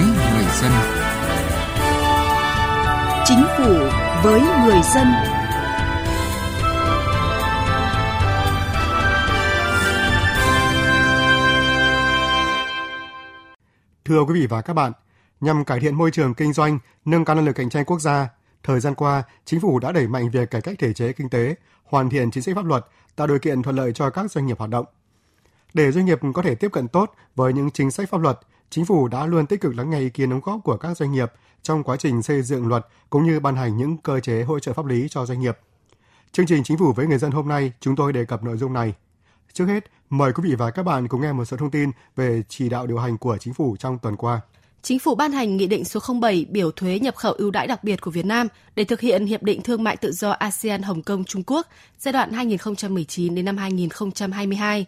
với người dân. Chính phủ với người dân. Thưa quý vị và các bạn, nhằm cải thiện môi trường kinh doanh, nâng cao năng lực cạnh tranh quốc gia, thời gian qua, chính phủ đã đẩy mạnh việc cải cách thể chế kinh tế, hoàn thiện chính sách pháp luật, tạo điều kiện thuận lợi cho các doanh nghiệp hoạt động. Để doanh nghiệp có thể tiếp cận tốt với những chính sách pháp luật, chính phủ đã luôn tích cực lắng nghe ý kiến đóng góp của các doanh nghiệp trong quá trình xây dựng luật cũng như ban hành những cơ chế hỗ trợ pháp lý cho doanh nghiệp. Chương trình Chính phủ với người dân hôm nay chúng tôi đề cập nội dung này. Trước hết, mời quý vị và các bạn cùng nghe một số thông tin về chỉ đạo điều hành của chính phủ trong tuần qua. Chính phủ ban hành Nghị định số 07 biểu thuế nhập khẩu ưu đãi đặc biệt của Việt Nam để thực hiện Hiệp định Thương mại Tự do ASEAN Hồng Kông Trung Quốc giai đoạn 2019 đến năm 2022.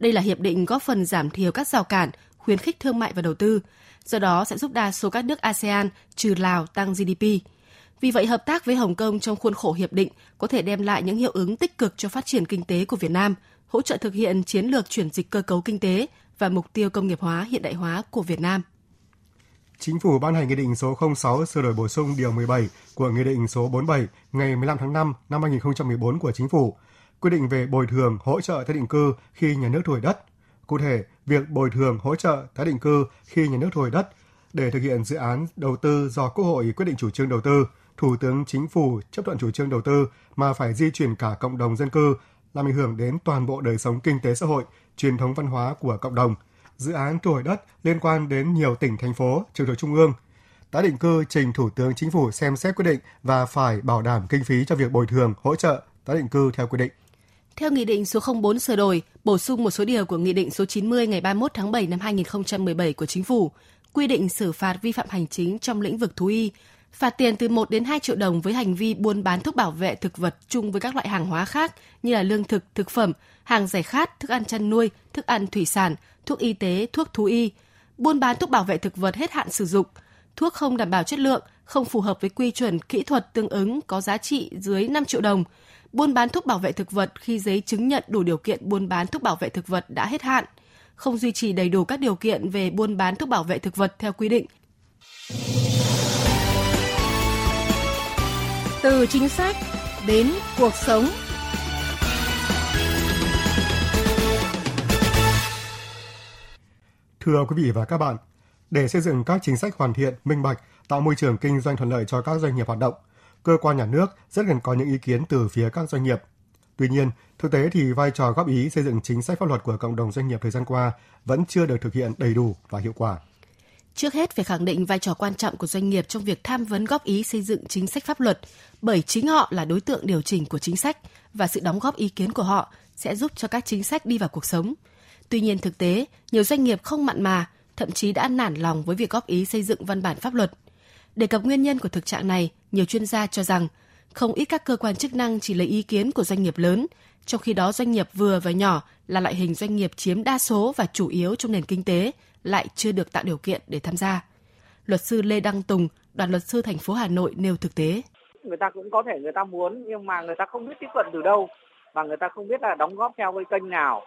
Đây là hiệp định góp phần giảm thiểu các rào cản, khuyến khích thương mại và đầu tư, do đó sẽ giúp đa số các nước ASEAN trừ Lào tăng GDP. Vì vậy, hợp tác với Hồng Kông trong khuôn khổ hiệp định có thể đem lại những hiệu ứng tích cực cho phát triển kinh tế của Việt Nam, hỗ trợ thực hiện chiến lược chuyển dịch cơ cấu kinh tế và mục tiêu công nghiệp hóa hiện đại hóa của Việt Nam. Chính phủ ban hành Nghị định số 06 sửa đổi bổ sung điều 17 của Nghị định số 47 ngày 15 tháng 5 năm 2014 của Chính phủ, quy định về bồi thường hỗ trợ tái định cư khi nhà nước thu hồi đất. Cụ thể, việc bồi thường hỗ trợ tái định cư khi nhà nước thu hồi đất để thực hiện dự án đầu tư do Quốc hội quyết định chủ trương đầu tư, Thủ tướng Chính phủ chấp thuận chủ trương đầu tư mà phải di chuyển cả cộng đồng dân cư, làm ảnh hưởng đến toàn bộ đời sống kinh tế xã hội, truyền thống văn hóa của cộng đồng. Dự án thu hồi đất liên quan đến nhiều tỉnh, thành phố, trực thuộc trung ương. Tái định cư trình Thủ tướng Chính phủ xem xét quyết định và phải bảo đảm kinh phí cho việc bồi thường, hỗ trợ tái định cư theo quy định. Theo Nghị định số 04 sửa đổi, bổ sung một số điều của Nghị định số 90 ngày 31 tháng 7 năm 2017 của Chính phủ, quy định xử phạt vi phạm hành chính trong lĩnh vực thú y, phạt tiền từ 1 đến 2 triệu đồng với hành vi buôn bán thuốc bảo vệ thực vật chung với các loại hàng hóa khác như là lương thực, thực phẩm, hàng giải khát, thức ăn chăn nuôi, thức ăn thủy sản, thuốc y tế, thuốc thú y, buôn bán thuốc bảo vệ thực vật hết hạn sử dụng, thuốc không đảm bảo chất lượng, không phù hợp với quy chuẩn kỹ thuật tương ứng có giá trị dưới 5 triệu đồng, buôn bán thuốc bảo vệ thực vật khi giấy chứng nhận đủ điều kiện buôn bán thuốc bảo vệ thực vật đã hết hạn, không duy trì đầy đủ các điều kiện về buôn bán thuốc bảo vệ thực vật theo quy định. Từ chính sách đến cuộc sống. Thưa quý vị và các bạn, để xây dựng các chính sách hoàn thiện, minh bạch, tạo môi trường kinh doanh thuận lợi cho các doanh nghiệp hoạt động, cơ quan nhà nước rất cần có những ý kiến từ phía các doanh nghiệp. Tuy nhiên, thực tế thì vai trò góp ý xây dựng chính sách pháp luật của cộng đồng doanh nghiệp thời gian qua vẫn chưa được thực hiện đầy đủ và hiệu quả. Trước hết phải khẳng định vai trò quan trọng của doanh nghiệp trong việc tham vấn góp ý xây dựng chính sách pháp luật, bởi chính họ là đối tượng điều chỉnh của chính sách và sự đóng góp ý kiến của họ sẽ giúp cho các chính sách đi vào cuộc sống. Tuy nhiên thực tế, nhiều doanh nghiệp không mặn mà, thậm chí đã nản lòng với việc góp ý xây dựng văn bản pháp luật. Đề cập nguyên nhân của thực trạng này, nhiều chuyên gia cho rằng không ít các cơ quan chức năng chỉ lấy ý kiến của doanh nghiệp lớn, trong khi đó doanh nghiệp vừa và nhỏ là loại hình doanh nghiệp chiếm đa số và chủ yếu trong nền kinh tế lại chưa được tạo điều kiện để tham gia. Luật sư Lê Đăng Tùng, đoàn luật sư thành phố Hà Nội nêu thực tế. Người ta cũng có thể người ta muốn nhưng mà người ta không biết tiếp cận từ đâu và người ta không biết là đóng góp theo cái kênh nào.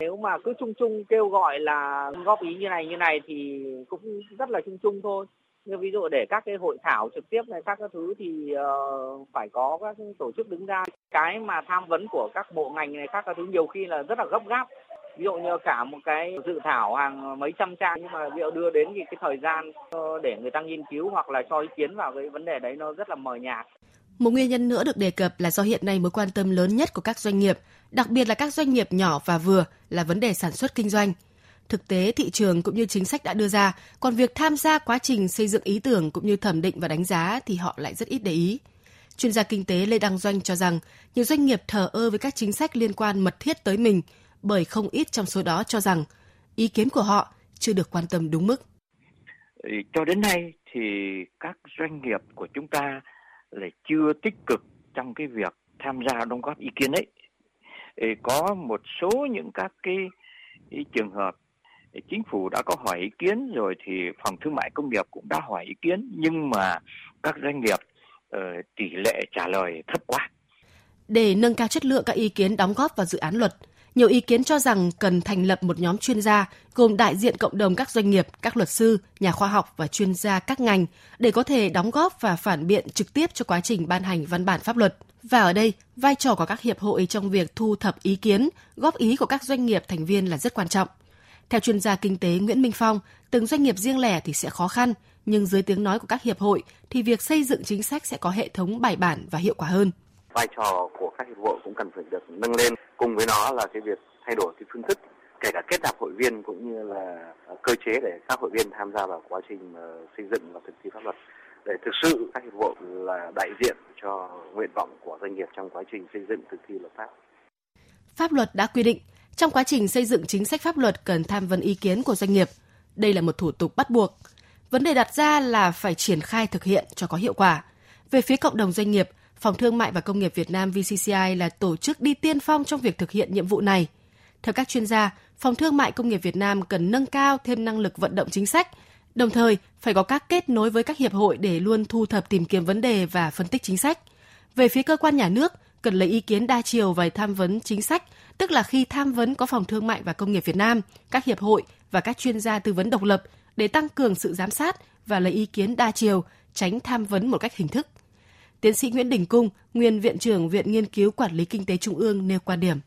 Nếu mà cứ chung chung kêu gọi là góp ý như này như này thì cũng rất là chung chung thôi như ví dụ để các cái hội thảo trực tiếp này các cái thứ thì uh, phải có các tổ chức đứng ra. Cái mà tham vấn của các bộ ngành này các cái thứ nhiều khi là rất là gấp gáp. Ví dụ như cả một cái dự thảo hàng mấy trăm trang nhưng mà ví dụ đưa đến thì cái thời gian ờ, để người ta nghiên cứu hoặc là cho ý kiến vào cái vấn đề đấy nó rất là mờ nhạt. Một nguyên nhân nữa được đề cập là do hiện nay mối quan tâm lớn nhất của các doanh nghiệp, đặc biệt là các doanh nghiệp nhỏ và vừa là vấn đề sản xuất kinh doanh thực tế thị trường cũng như chính sách đã đưa ra, còn việc tham gia quá trình xây dựng ý tưởng cũng như thẩm định và đánh giá thì họ lại rất ít để ý. Chuyên gia kinh tế Lê Đăng Doanh cho rằng nhiều doanh nghiệp thờ ơ với các chính sách liên quan mật thiết tới mình bởi không ít trong số đó cho rằng ý kiến của họ chưa được quan tâm đúng mức. Cho đến nay thì các doanh nghiệp của chúng ta lại chưa tích cực trong cái việc tham gia đóng góp ý kiến ấy. Có một số những các cái, cái trường hợp chính phủ đã có hỏi ý kiến rồi thì phòng thương mại công nghiệp cũng đã hỏi ý kiến nhưng mà các doanh nghiệp uh, tỷ lệ trả lời thấp quá. Để nâng cao chất lượng các ý kiến đóng góp vào dự án luật, Nhiều ý kiến cho rằng cần thành lập một nhóm chuyên gia gồm đại diện cộng đồng các doanh nghiệp, các luật sư, nhà khoa học và chuyên gia các ngành để có thể đóng góp và phản biện trực tiếp cho quá trình ban hành văn bản pháp luật. Và ở đây, vai trò của các hiệp hội trong việc thu thập ý kiến, góp ý của các doanh nghiệp thành viên là rất quan trọng. Theo chuyên gia kinh tế Nguyễn Minh Phong, từng doanh nghiệp riêng lẻ thì sẽ khó khăn, nhưng dưới tiếng nói của các hiệp hội thì việc xây dựng chính sách sẽ có hệ thống bài bản và hiệu quả hơn. Vai trò của các hiệp hội cũng cần phải được nâng lên, cùng với nó là cái việc thay đổi cái phương thức kể cả kết nạp hội viên cũng như là cơ chế để các hội viên tham gia vào quá trình ờ, xây dựng và thực thi pháp luật để thực sự các hiệp hội là đại diện cho nguyện vọng của doanh nghiệp trong quá trình xây dựng thực thi luật pháp. Pháp luật đã quy định trong quá trình xây dựng chính sách pháp luật cần tham vấn ý kiến của doanh nghiệp. Đây là một thủ tục bắt buộc. Vấn đề đặt ra là phải triển khai thực hiện cho có hiệu quả. Về phía cộng đồng doanh nghiệp, Phòng Thương mại và Công nghiệp Việt Nam VCCI là tổ chức đi tiên phong trong việc thực hiện nhiệm vụ này. Theo các chuyên gia, Phòng Thương mại Công nghiệp Việt Nam cần nâng cao thêm năng lực vận động chính sách, đồng thời phải có các kết nối với các hiệp hội để luôn thu thập tìm kiếm vấn đề và phân tích chính sách. Về phía cơ quan nhà nước, cần lấy ý kiến đa chiều về tham vấn chính sách, tức là khi tham vấn có Phòng Thương mại và Công nghiệp Việt Nam, các hiệp hội và các chuyên gia tư vấn độc lập để tăng cường sự giám sát và lấy ý kiến đa chiều, tránh tham vấn một cách hình thức. Tiến sĩ Nguyễn Đình Cung, nguyên viện trưởng Viện Nghiên cứu Quản lý Kinh tế Trung ương nêu quan điểm.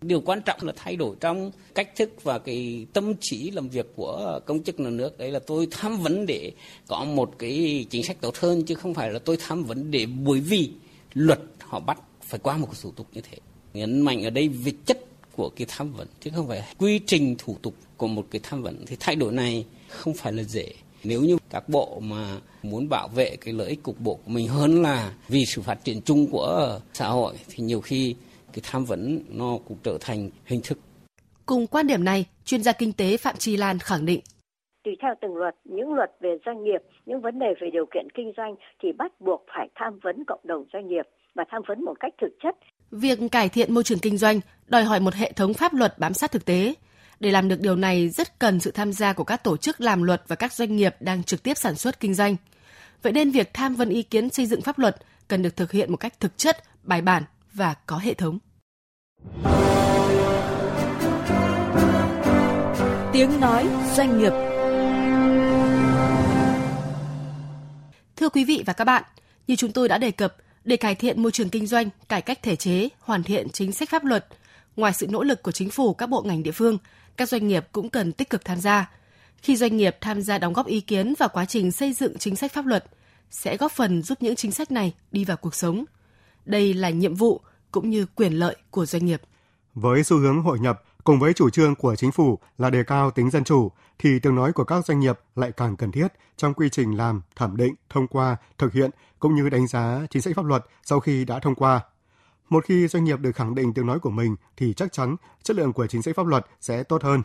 Điều quan trọng là thay đổi trong cách thức và cái tâm trí làm việc của công chức nhà nước. Đấy là tôi tham vấn để có một cái chính sách tốt hơn chứ không phải là tôi tham vấn để bởi vì luật họ bắt phải qua một cái thủ tục như thế. Nhấn mạnh ở đây về chất của cái tham vấn chứ không phải quy trình thủ tục của một cái tham vấn thì thay đổi này không phải là dễ nếu như các bộ mà muốn bảo vệ cái lợi ích cục bộ của mình hơn là vì sự phát triển chung của xã hội thì nhiều khi cái tham vấn nó cũng trở thành hình thức. Cùng quan điểm này, chuyên gia kinh tế Phạm Chi Lan khẳng định tùy theo từng luật, những luật về doanh nghiệp, những vấn đề về điều kiện kinh doanh thì bắt buộc phải tham vấn cộng đồng doanh nghiệp và tham vấn một cách thực chất. Việc cải thiện môi trường kinh doanh đòi hỏi một hệ thống pháp luật bám sát thực tế. Để làm được điều này rất cần sự tham gia của các tổ chức làm luật và các doanh nghiệp đang trực tiếp sản xuất kinh doanh. Vậy nên việc tham vấn ý kiến xây dựng pháp luật cần được thực hiện một cách thực chất, bài bản và có hệ thống. Tiếng nói doanh nghiệp Thưa quý vị và các bạn, như chúng tôi đã đề cập, để cải thiện môi trường kinh doanh, cải cách thể chế, hoàn thiện chính sách pháp luật, ngoài sự nỗ lực của chính phủ các bộ ngành địa phương, các doanh nghiệp cũng cần tích cực tham gia. Khi doanh nghiệp tham gia đóng góp ý kiến vào quá trình xây dựng chính sách pháp luật, sẽ góp phần giúp những chính sách này đi vào cuộc sống. Đây là nhiệm vụ cũng như quyền lợi của doanh nghiệp. Với xu hướng hội nhập cùng với chủ trương của chính phủ là đề cao tính dân chủ thì tiếng nói của các doanh nghiệp lại càng cần thiết trong quy trình làm, thẩm định, thông qua, thực hiện cũng như đánh giá chính sách pháp luật sau khi đã thông qua. Một khi doanh nghiệp được khẳng định tiếng nói của mình thì chắc chắn chất lượng của chính sách pháp luật sẽ tốt hơn.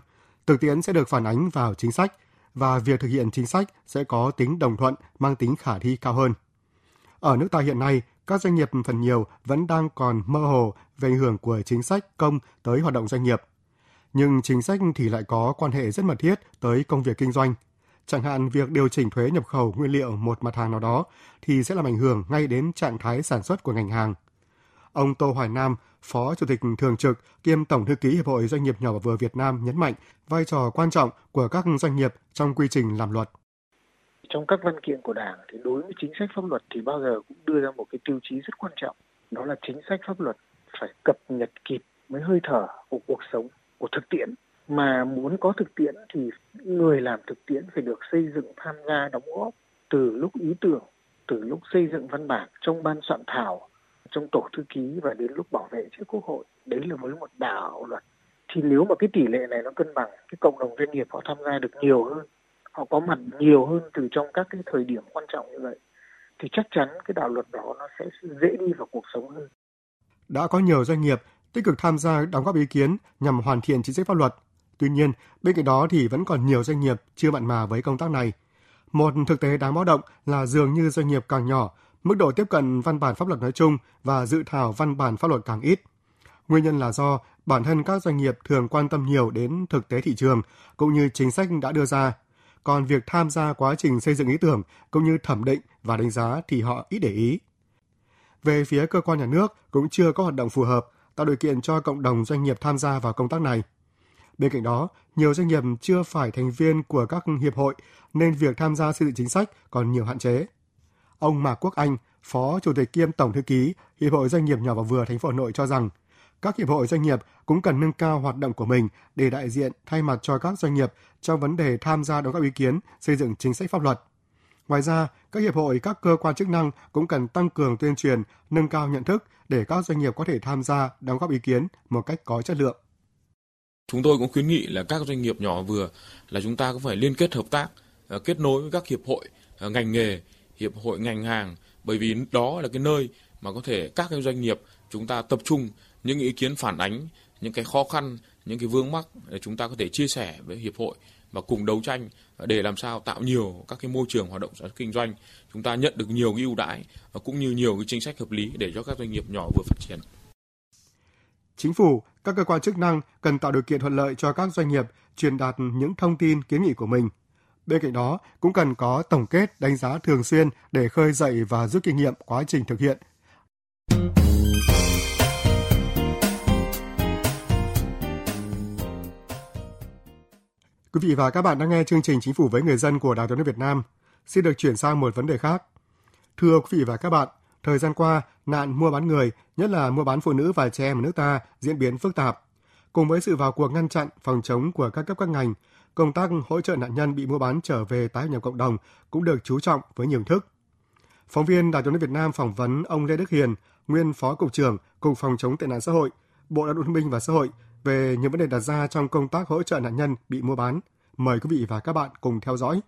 Thực tiễn sẽ được phản ánh vào chính sách và việc thực hiện chính sách sẽ có tính đồng thuận, mang tính khả thi cao hơn. Ở nước ta hiện nay, các doanh nghiệp phần nhiều vẫn đang còn mơ hồ về ảnh hưởng của chính sách công tới hoạt động doanh nghiệp. Nhưng chính sách thì lại có quan hệ rất mật thiết tới công việc kinh doanh. Chẳng hạn việc điều chỉnh thuế nhập khẩu nguyên liệu một mặt hàng nào đó thì sẽ làm ảnh hưởng ngay đến trạng thái sản xuất của ngành hàng. Ông Tô Hoài Nam, Phó Chủ tịch Thường trực kiêm Tổng Thư ký Hiệp hội Doanh nghiệp nhỏ và vừa Việt Nam nhấn mạnh vai trò quan trọng của các doanh nghiệp trong quy trình làm luật trong các văn kiện của đảng thì đối với chính sách pháp luật thì bao giờ cũng đưa ra một cái tiêu chí rất quan trọng đó là chính sách pháp luật phải cập nhật kịp với hơi thở của cuộc sống của thực tiễn. Mà muốn có thực tiễn thì người làm thực tiễn phải được xây dựng tham gia đóng góp từ lúc ý tưởng, từ lúc xây dựng văn bản trong ban soạn thảo, trong tổ thư ký và đến lúc bảo vệ trước quốc hội. Đấy là với một đạo luật. Thì nếu mà cái tỷ lệ này nó cân bằng, cái cộng đồng doanh nghiệp họ tham gia được nhiều hơn, họ có mặt nhiều hơn từ trong các cái thời điểm quan trọng như vậy, thì chắc chắn cái đạo luật đó nó sẽ dễ đi vào cuộc sống hơn. Đã có nhiều doanh nghiệp tích cực tham gia đóng góp ý kiến nhằm hoàn thiện chính sách pháp luật. Tuy nhiên, bên cạnh đó thì vẫn còn nhiều doanh nghiệp chưa mặn mà với công tác này. Một thực tế đáng báo động là dường như doanh nghiệp càng nhỏ, mức độ tiếp cận văn bản pháp luật nói chung và dự thảo văn bản pháp luật càng ít. Nguyên nhân là do bản thân các doanh nghiệp thường quan tâm nhiều đến thực tế thị trường cũng như chính sách đã đưa ra còn việc tham gia quá trình xây dựng ý tưởng cũng như thẩm định và đánh giá thì họ ít để ý. Về phía cơ quan nhà nước cũng chưa có hoạt động phù hợp, tạo điều kiện cho cộng đồng doanh nghiệp tham gia vào công tác này. Bên cạnh đó, nhiều doanh nghiệp chưa phải thành viên của các hiệp hội nên việc tham gia xây dựng chính sách còn nhiều hạn chế. Ông Mạc Quốc Anh, Phó Chủ tịch kiêm Tổng thư ký Hiệp hội Doanh nghiệp nhỏ và vừa thành phố Hà Nội cho rằng, các hiệp hội doanh nghiệp cũng cần nâng cao hoạt động của mình để đại diện thay mặt cho các doanh nghiệp trong vấn đề tham gia đóng góp ý kiến xây dựng chính sách pháp luật. Ngoài ra, các hiệp hội, các cơ quan chức năng cũng cần tăng cường tuyên truyền, nâng cao nhận thức để các doanh nghiệp có thể tham gia đóng góp ý kiến một cách có chất lượng. Chúng tôi cũng khuyến nghị là các doanh nghiệp nhỏ vừa là chúng ta cũng phải liên kết hợp tác, ờ, kết nối với các hiệp hội ờ, ngành nghề, hiệp hội ngành hàng bởi vì đó là cái nơi mà có thể các cái doanh nghiệp chúng ta tập trung những ý kiến phản ánh những cái khó khăn, những cái vướng mắc để chúng ta có thể chia sẻ với hiệp hội và cùng đấu tranh để làm sao tạo nhiều các cái môi trường hoạt động sản xuất kinh doanh chúng ta nhận được nhiều cái ưu đãi và cũng như nhiều cái chính sách hợp lý để cho các doanh nghiệp nhỏ vừa phát triển. Chính phủ, các cơ quan chức năng cần tạo điều kiện thuận lợi cho các doanh nghiệp truyền đạt những thông tin kiến nghị của mình. Bên cạnh đó, cũng cần có tổng kết đánh giá thường xuyên để khơi dậy và rút kinh nghiệm quá trình thực hiện. Quý vị và các bạn đang nghe chương trình Chính phủ với người dân của Đài Tiếng nói Việt Nam. Xin được chuyển sang một vấn đề khác. Thưa quý vị và các bạn, thời gian qua, nạn mua bán người, nhất là mua bán phụ nữ và trẻ em ở nước ta diễn biến phức tạp. Cùng với sự vào cuộc ngăn chặn, phòng chống của các cấp các ngành, công tác hỗ trợ nạn nhân bị mua bán trở về tái nhập cộng đồng cũng được chú trọng với nhiều thức. Phóng viên Đài Tiếng nói Việt Nam phỏng vấn ông Lê Đức Hiền, nguyên Phó Cục trưởng Cục Phòng chống tệ nạn xã hội, Bộ Lao động Thương binh và Xã hội về những vấn đề đặt ra trong công tác hỗ trợ nạn nhân bị mua bán. Mời quý vị và các bạn cùng theo dõi.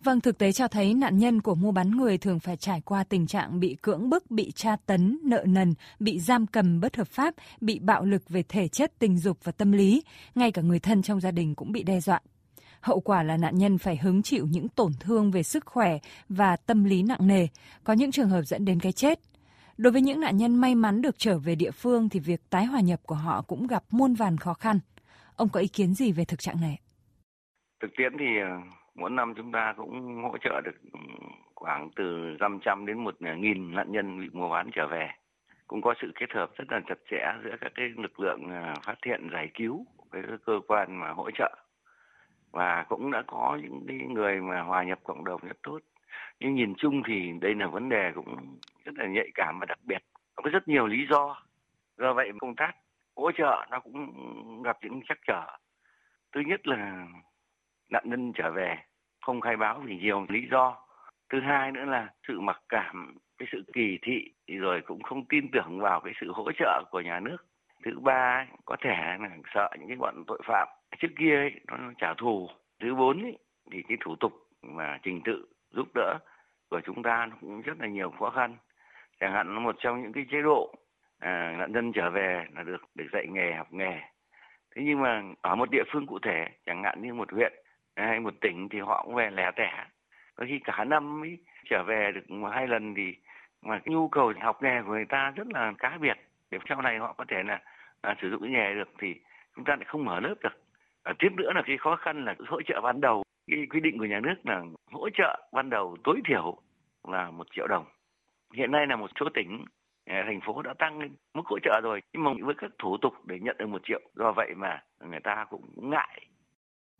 Vâng, thực tế cho thấy nạn nhân của mua bán người thường phải trải qua tình trạng bị cưỡng bức, bị tra tấn, nợ nần, bị giam cầm bất hợp pháp, bị bạo lực về thể chất, tình dục và tâm lý. Ngay cả người thân trong gia đình cũng bị đe dọa. Hậu quả là nạn nhân phải hứng chịu những tổn thương về sức khỏe và tâm lý nặng nề, có những trường hợp dẫn đến cái chết. Đối với những nạn nhân may mắn được trở về địa phương thì việc tái hòa nhập của họ cũng gặp muôn vàn khó khăn. Ông có ý kiến gì về thực trạng này? Thực tiễn thì ờ, mỗi năm chúng ta cũng hỗ trợ được khoảng từ 500 đến 1 nghìn nạn nhân bị mua bán trở về. Cũng có sự kết hợp rất là chặt chẽ giữa các cái lực lượng ờ, phát hiện giải cứu với các cơ quan mà hỗ trợ và cũng đã có những người mà hòa nhập cộng đồng rất tốt nhưng nhìn chung thì đây là vấn đề cũng rất là nhạy cảm và đặc biệt. Có rất nhiều lý do. Do vậy công tác hỗ trợ nó cũng gặp những trắc trở. Thứ nhất là nạn nhân trở về không khai báo vì nhiều lý do. Thứ hai nữa là sự mặc cảm cái sự kỳ thị rồi cũng không tin tưởng vào cái sự hỗ trợ của nhà nước. Thứ ba có thể là sợ những cái bọn tội phạm. Trước kia ấy, nó trả thù. Thứ bốn ấy, thì cái thủ tục và trình tự giúp đỡ của chúng ta cũng rất là nhiều khó khăn. Chẳng hạn một trong những cái chế độ à, nạn nhân trở về là được được dạy nghề học nghề. Thế nhưng mà ở một địa phương cụ thể chẳng hạn như một huyện hay một tỉnh thì họ cũng về lẻ tẻ. Có khi cả năm mới trở về được một hai lần thì mà cái nhu cầu học nghề của người ta rất là cá biệt. Để sau này họ có thể là, là sử dụng cái nghề được thì chúng ta lại không mở lớp được. À, tiếp nữa là cái khó khăn là hỗ trợ ban đầu cái quy định của nhà nước là hỗ trợ ban đầu tối thiểu là một triệu đồng hiện nay là một số tỉnh à, thành phố đã tăng lên mức hỗ trợ rồi nhưng mà với các thủ tục để nhận được một triệu do vậy mà người ta cũng ngại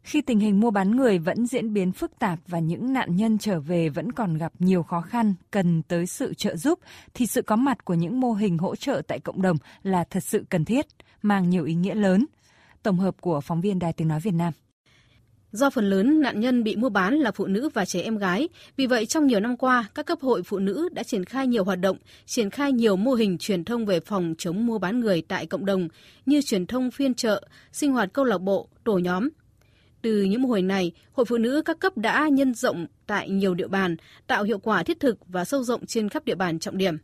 khi tình hình mua bán người vẫn diễn biến phức tạp và những nạn nhân trở về vẫn còn gặp nhiều khó khăn, cần tới sự trợ giúp, thì sự có mặt của những mô hình hỗ trợ tại cộng đồng là thật sự cần thiết, mang nhiều ý nghĩa lớn. Tổng hợp của phóng viên Đài Tiếng Nói Việt Nam. Do phần lớn nạn nhân bị mua bán là phụ nữ và trẻ em gái, vì vậy trong nhiều năm qua, các cấp hội phụ nữ đã triển khai nhiều hoạt động, triển khai nhiều mô hình truyền thông về phòng chống mua bán người tại cộng đồng như truyền thông phiên chợ, sinh hoạt câu lạc bộ, tổ nhóm. Từ những mô hình này, hội phụ nữ các cấp đã nhân rộng tại nhiều địa bàn, tạo hiệu quả thiết thực và sâu rộng trên khắp địa bàn trọng điểm.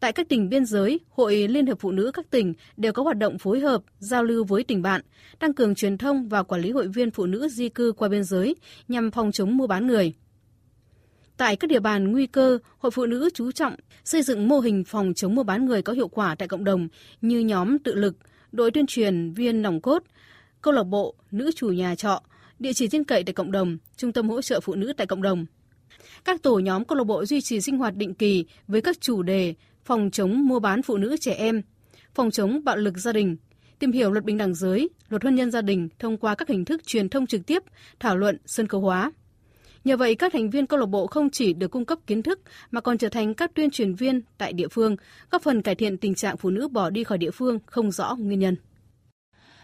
Tại các tỉnh biên giới, Hội Liên hiệp Phụ nữ các tỉnh đều có hoạt động phối hợp, giao lưu với tỉnh bạn, tăng cường truyền thông và quản lý hội viên phụ nữ di cư qua biên giới nhằm phòng chống mua bán người. Tại các địa bàn nguy cơ, Hội Phụ nữ chú trọng xây dựng mô hình phòng chống mua bán người có hiệu quả tại cộng đồng như nhóm tự lực, đội tuyên truyền viên nòng cốt, câu lạc bộ, nữ chủ nhà trọ, địa chỉ tin cậy tại cộng đồng, trung tâm hỗ trợ phụ nữ tại cộng đồng. Các tổ nhóm câu lạc bộ duy trì sinh hoạt định kỳ với các chủ đề phòng chống mua bán phụ nữ trẻ em, phòng chống bạo lực gia đình, tìm hiểu luật bình đẳng giới, luật hôn nhân gia đình thông qua các hình thức truyền thông trực tiếp, thảo luận, sân khấu hóa. Nhờ vậy, các thành viên câu lạc bộ không chỉ được cung cấp kiến thức mà còn trở thành các tuyên truyền viên tại địa phương, góp phần cải thiện tình trạng phụ nữ bỏ đi khỏi địa phương không rõ nguyên nhân.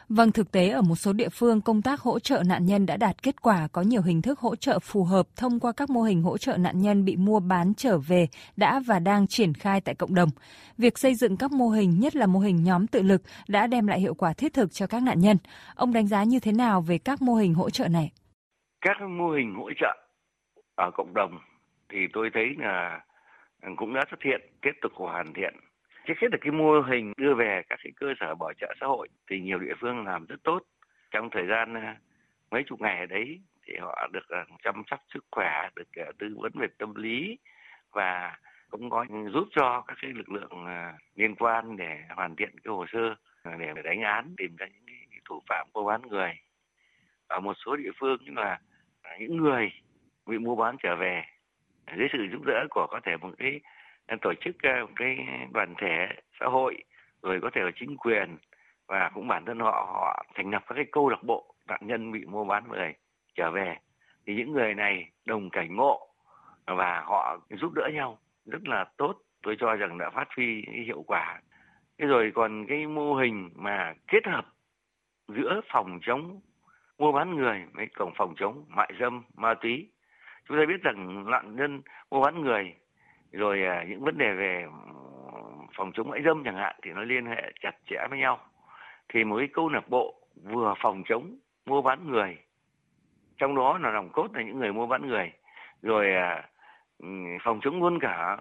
Vâng, thực tế ở một số địa phương công tác hỗ trợ nạn nhân đã đạt kết quả có nhiều hình thức hỗ trợ phù hợp thông qua các mô hình hỗ trợ nạn nhân bị mua bán trở về đã và đang triển khai tại cộng đồng. Việc xây dựng các mô hình, nhất là mô hình nhóm tự lực đã đem lại hiệu quả thiết thực cho các nạn nhân. Ông đánh giá như thế nào về các mô hình hỗ trợ này? Các mô hình hỗ trợ ở cộng đồng thì tôi thấy là cũng đã xuất hiện, tiếp tục hoàn thiện trước hết là cái mô hình đưa về các cái cơ sở bảo trợ xã hội thì nhiều địa phương làm rất tốt. Trong thời gian à, mấy chục ngày ở đấy thì họ được à, chăm sóc sức khỏe, được à, tư vấn về tâm lý và cũng có giúp cho các cái lực lượng liên quan để hoàn thiện cái hồ sơ để đánh án, tìm ra những cái thủ phạm mua bán người. Ở một số địa phương như là những người bị mua bán trở về, dưới sự giúp đỡ của có thể một cái tổ chức ờ, cái đoàn thể xã hội, rồi có thể là chính quyền và cũng bản thân họ họ thành lập các cái câu lạc bộ nạn nhân bị mua bán người trở về. Thì những người này đồng cảnh ngộ và họ giúp đỡ nhau rất là tốt. Tôi cho rằng đã phát huy hiệu quả. Thế rồi còn cái mô hình mà kết hợp giữa phòng chống mua bán người với cổng phòng chống mại dâm ma túy. Chúng ta biết rằng nạn nhân mua bán người rồi à, những vấn đề về ừ, phòng chống mại dâm chẳng hạn thì nó liên hệ chặt chẽ với nhau. Thì một cái câu lạc bộ vừa phòng chống mua bán người trong đó là nòng cốt là những người mua bán người. Rồi à, ừ, phòng chống luôn cả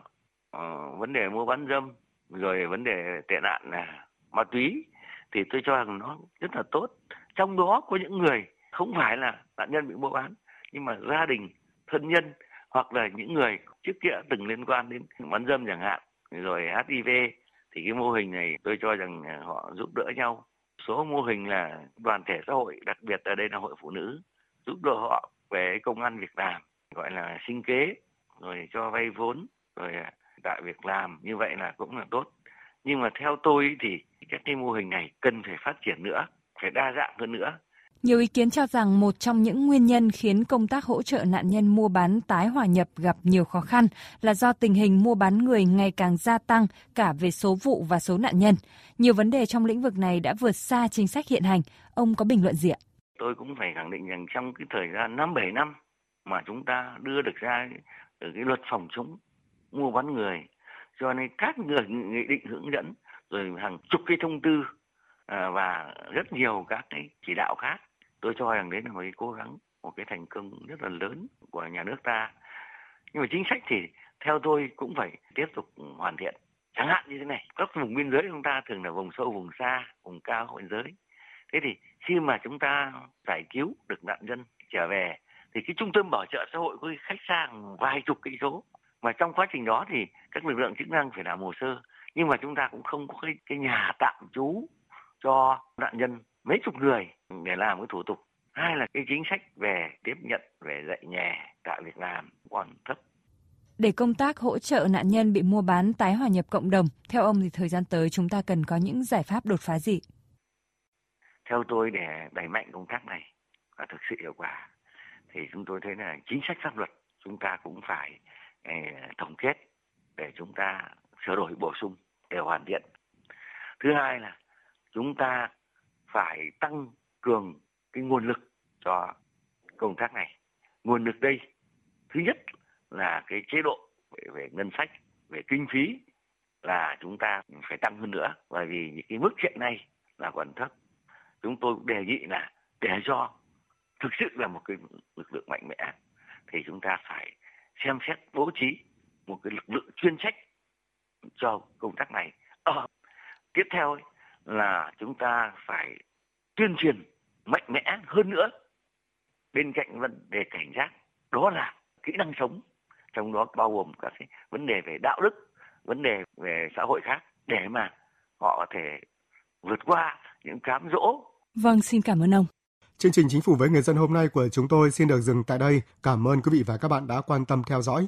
uh, vấn đề mua bán dâm rồi vấn đề tệ nạn là ma túy thì tôi cho rằng nó rất là tốt. Trong đó có những người không phải là nạn nhân bị mua bán nhưng mà gia đình thân nhân hoặc là những người trước kia từng liên quan đến bán dâm chẳng hạn, rồi HIV thì cái mô hình này tôi cho rằng họ giúp đỡ nhau. Số mô hình là đoàn thể xã hội, đặc biệt ở đây là hội phụ nữ, giúp đỡ họ về công ăn việc làm, gọi là sinh kế, rồi cho vay vốn, rồi tạo việc làm, như vậy là cũng là tốt. Nhưng mà theo tôi thì các cái mô hình này cần phải phát triển nữa, phải đa dạng hơn nữa nhiều ý kiến cho rằng một trong những nguyên nhân khiến công tác hỗ trợ nạn nhân mua bán tái hòa nhập gặp nhiều khó khăn là do tình hình mua bán người ngày càng gia tăng cả về số vụ và số nạn nhân. Nhiều vấn đề trong lĩnh vực này đã vượt xa chính sách hiện hành. Ông có bình luận gì ạ? Tôi cũng phải khẳng định rằng trong cái thời gian 5-7 năm mà chúng ta đưa được ra ở cái luật phòng chống mua bán người, cho nên các người nghị định hướng dẫn, rồi hàng chục cái thông tư Ờ, và rất nhiều các cái chỉ đạo khác. Tôi cho rằng đấy là một cái cố gắng một cái thành công rất là lớn của nhà nước ta. Nhưng mà chính sách thì theo tôi cũng phải tiếp tục hoàn thiện. Chẳng hạn như thế này các vùng biên giới chúng ta thường là vùng sâu vùng xa vùng cao biên giới. Thế thì khi mà chúng ta giải cứu được nạn nhân trở về thì cái trung tâm bảo trợ xã hội có khách sang vài chục cây số. Mà trong quá trình đó thì các lực lượng chức năng phải làm hồ sơ. Nhưng mà chúng ta cũng không có cái, cái nhà tạm trú cho nạn nhân mấy chục người để làm cái thủ tục hai là cái chính sách về tiếp nhận về dạy nghề tạo việc làm còn thấp để công tác hỗ trợ nạn nhân bị mua bán tái hòa nhập cộng đồng, theo ông thì thời gian tới chúng ta cần có những giải pháp đột phá gì? Theo tôi để đẩy mạnh công tác này và thực sự hiệu quả thì chúng tôi thấy là chính sách pháp luật chúng ta cũng phải eh, tổng kết để chúng ta sửa đổi bổ sung để hoàn thiện. Thứ hai là chúng ta phải tăng cường cái nguồn lực cho công tác này. Nguồn lực đây thứ nhất là cái chế độ về, về ngân sách, về kinh phí là chúng ta phải tăng hơn nữa bởi vì những cái mức hiện nay là còn thấp. Chúng tôi cũng đề nghị là để cho thực sự là một cái lực lượng mạnh mẽ thì chúng ta phải xem xét bố trí một cái lực lượng chuyên trách cho công tác này. Ờ, tiếp theo ấy, là chúng ta phải tuyên truyền mạnh mẽ hơn nữa bên cạnh vấn đề cảnh giác đó là kỹ năng sống trong đó bao gồm các cái vấn đề về đạo đức vấn đề về xã hội khác để mà họ có thể vượt qua những cám dỗ. Vâng, xin cảm ơn ông. Chương trình Chính phủ với người dân hôm nay của chúng tôi xin được dừng tại đây. Cảm ơn quý vị và các bạn đã quan tâm theo dõi.